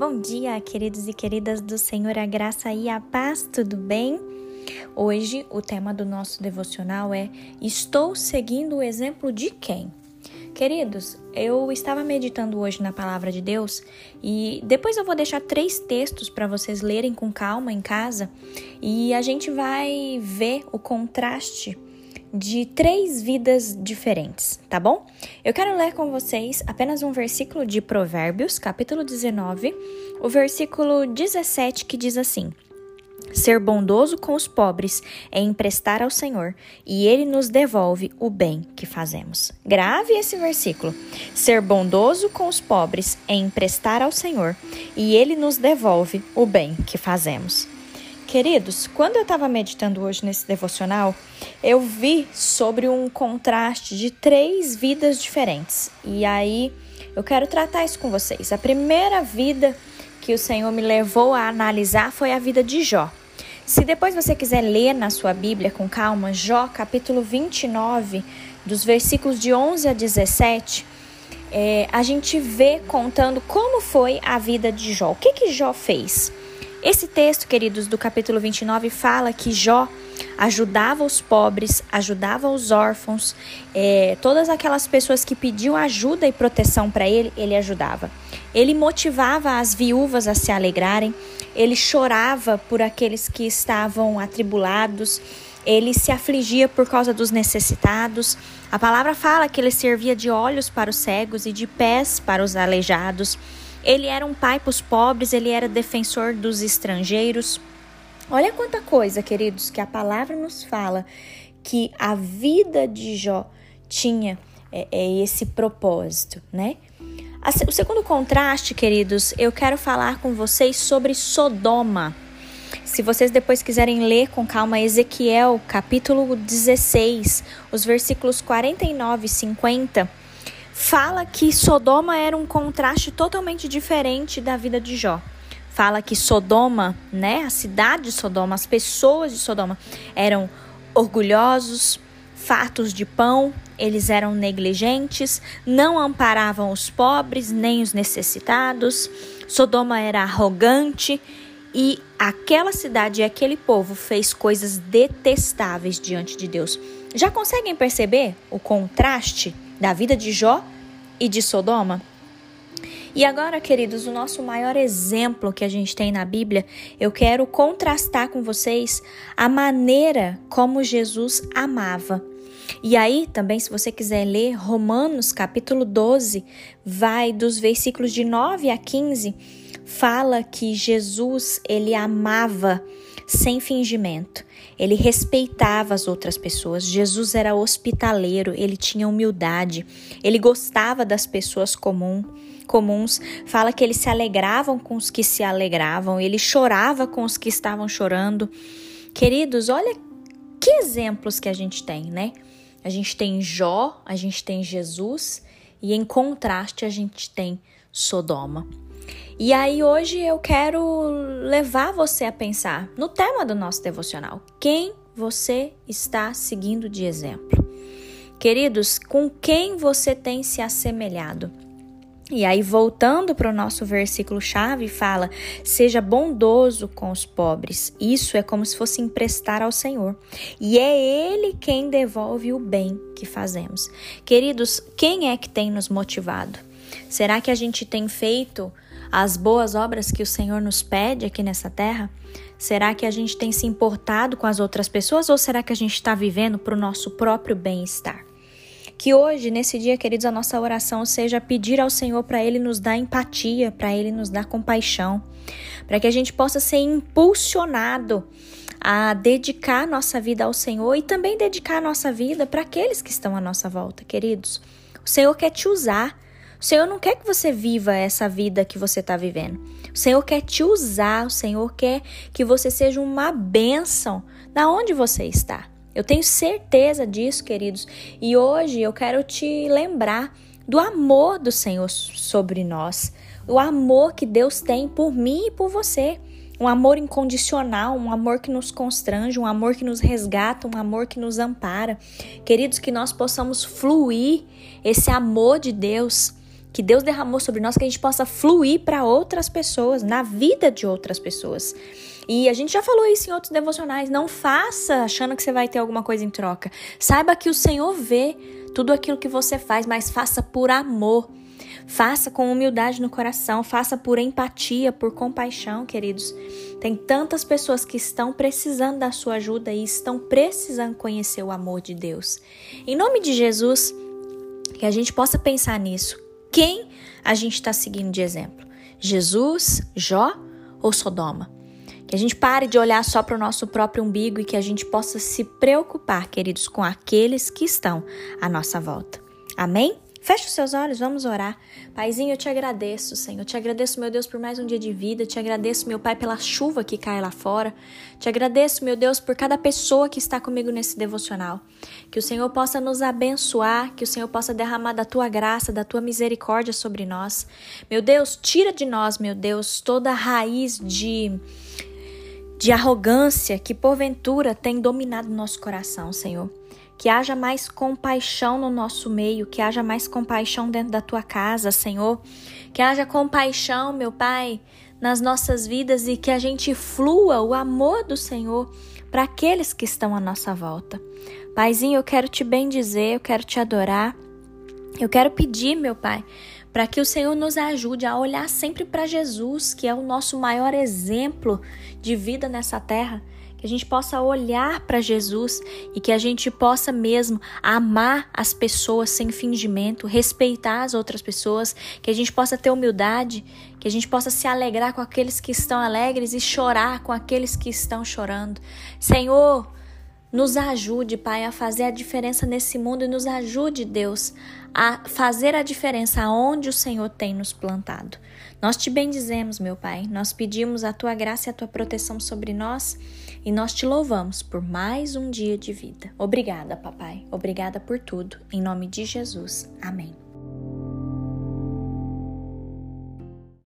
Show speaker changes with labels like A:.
A: Bom dia, queridos e queridas do Senhor, a graça e a paz, tudo bem? Hoje o tema do nosso devocional é Estou seguindo o exemplo de quem? Queridos, eu estava meditando hoje na palavra de Deus e depois eu vou deixar três textos para vocês lerem com calma em casa e a gente vai ver o contraste de três vidas diferentes, tá bom? Eu quero ler com vocês apenas um versículo de Provérbios, capítulo 19, o versículo 17, que diz assim: Ser bondoso com os pobres é emprestar ao Senhor, e ele nos devolve o bem que fazemos. Grave esse versículo. Ser bondoso com os pobres é emprestar ao Senhor, e ele nos devolve o bem que fazemos. Queridos, quando eu estava meditando hoje nesse devocional, eu vi sobre um contraste de três vidas diferentes. E aí eu quero tratar isso com vocês. A primeira vida que o Senhor me levou a analisar foi a vida de Jó. Se depois você quiser ler na sua Bíblia com calma, Jó capítulo 29, dos versículos de 11 a 17, é, a gente vê contando como foi a vida de Jó. O que, que Jó fez? Esse texto, queridos, do capítulo 29 fala que Jó ajudava os pobres, ajudava os órfãos, é, todas aquelas pessoas que pediam ajuda e proteção para ele, ele ajudava. Ele motivava as viúvas a se alegrarem, ele chorava por aqueles que estavam atribulados, ele se afligia por causa dos necessitados. A palavra fala que ele servia de olhos para os cegos e de pés para os aleijados. Ele era um pai para os pobres, ele era defensor dos estrangeiros. Olha quanta coisa, queridos, que a palavra nos fala que a vida de Jó tinha é, é esse propósito, né? O segundo contraste, queridos, eu quero falar com vocês sobre Sodoma. Se vocês depois quiserem ler com calma Ezequiel, capítulo 16, os versículos 49 e 50, fala que Sodoma era um contraste totalmente diferente da vida de Jó. Fala que Sodoma, né, a cidade de Sodoma, as pessoas de Sodoma eram orgulhosos, fartos de pão, eles eram negligentes, não amparavam os pobres nem os necessitados. Sodoma era arrogante e aquela cidade e aquele povo fez coisas detestáveis diante de Deus. Já conseguem perceber o contraste? Da vida de Jó e de Sodoma? E agora, queridos, o nosso maior exemplo que a gente tem na Bíblia, eu quero contrastar com vocês a maneira como Jesus amava. E aí, também, se você quiser ler Romanos capítulo 12, vai dos versículos de 9 a 15, fala que Jesus, ele amava sem fingimento. Ele respeitava as outras pessoas. Jesus era hospitaleiro, ele tinha humildade, ele gostava das pessoas comum, comuns. Fala que eles se alegravam com os que se alegravam, ele chorava com os que estavam chorando. Queridos, olha que exemplos que a gente tem, né? A gente tem Jó, a gente tem Jesus e em contraste a gente tem Sodoma. E aí hoje eu quero levar você a pensar no tema do nosso devocional. Quem você está seguindo de exemplo? Queridos, com quem você tem se assemelhado? E aí, voltando para o nosso versículo chave, fala: seja bondoso com os pobres. Isso é como se fosse emprestar ao Senhor. E é Ele quem devolve o bem que fazemos. Queridos, quem é que tem nos motivado? Será que a gente tem feito as boas obras que o Senhor nos pede aqui nessa terra? Será que a gente tem se importado com as outras pessoas ou será que a gente está vivendo para o nosso próprio bem-estar? Que hoje, nesse dia, queridos, a nossa oração seja pedir ao Senhor para Ele nos dar empatia, para Ele nos dar compaixão, para que a gente possa ser impulsionado a dedicar nossa vida ao Senhor e também dedicar nossa vida para aqueles que estão à nossa volta, queridos. O Senhor quer te usar. O Senhor não quer que você viva essa vida que você está vivendo. O Senhor quer te usar, o Senhor quer que você seja uma bênção na onde você está. Eu tenho certeza disso, queridos. E hoje eu quero te lembrar do amor do Senhor sobre nós, o amor que Deus tem por mim e por você. Um amor incondicional, um amor que nos constrange, um amor que nos resgata, um amor que nos ampara. Queridos, que nós possamos fluir esse amor de Deus que Deus derramou sobre nós, que a gente possa fluir para outras pessoas, na vida de outras pessoas. E a gente já falou isso em outros devocionais. Não faça achando que você vai ter alguma coisa em troca. Saiba que o Senhor vê tudo aquilo que você faz, mas faça por amor. Faça com humildade no coração, faça por empatia, por compaixão, queridos. Tem tantas pessoas que estão precisando da sua ajuda e estão precisando conhecer o amor de Deus. Em nome de Jesus, que a gente possa pensar nisso. Quem a gente está seguindo de exemplo? Jesus, Jó ou Sodoma? Que a gente pare de olhar só para o nosso próprio umbigo e que a gente possa se preocupar, queridos, com aqueles que estão à nossa volta. Amém? Feche os seus olhos, vamos orar. Paizinho, eu te agradeço, Senhor. Eu te agradeço, meu Deus, por mais um dia de vida. Te agradeço, meu Pai, pela chuva que cai lá fora. Te agradeço, meu Deus, por cada pessoa que está comigo nesse devocional. Que o Senhor possa nos abençoar, que o Senhor possa derramar da tua graça, da tua misericórdia sobre nós. Meu Deus, tira de nós, meu Deus, toda raiz de de arrogância que porventura tem dominado nosso coração, Senhor que haja mais compaixão no nosso meio, que haja mais compaixão dentro da tua casa, Senhor. Que haja compaixão, meu Pai, nas nossas vidas e que a gente flua o amor do Senhor para aqueles que estão à nossa volta. Paizinho, eu quero te bendizer, eu quero te adorar. Eu quero pedir, meu Pai, para que o Senhor nos ajude a olhar sempre para Jesus, que é o nosso maior exemplo de vida nessa terra que a gente possa olhar para Jesus e que a gente possa mesmo amar as pessoas sem fingimento, respeitar as outras pessoas, que a gente possa ter humildade, que a gente possa se alegrar com aqueles que estão alegres e chorar com aqueles que estão chorando. Senhor, nos ajude, Pai, a fazer a diferença nesse mundo e nos ajude, Deus, a fazer a diferença onde o Senhor tem nos plantado. Nós te bendizemos, meu Pai. Nós pedimos a tua graça e a tua proteção sobre nós e nós te louvamos por mais um dia de vida. Obrigada, papai. Obrigada por tudo. Em nome de Jesus. Amém.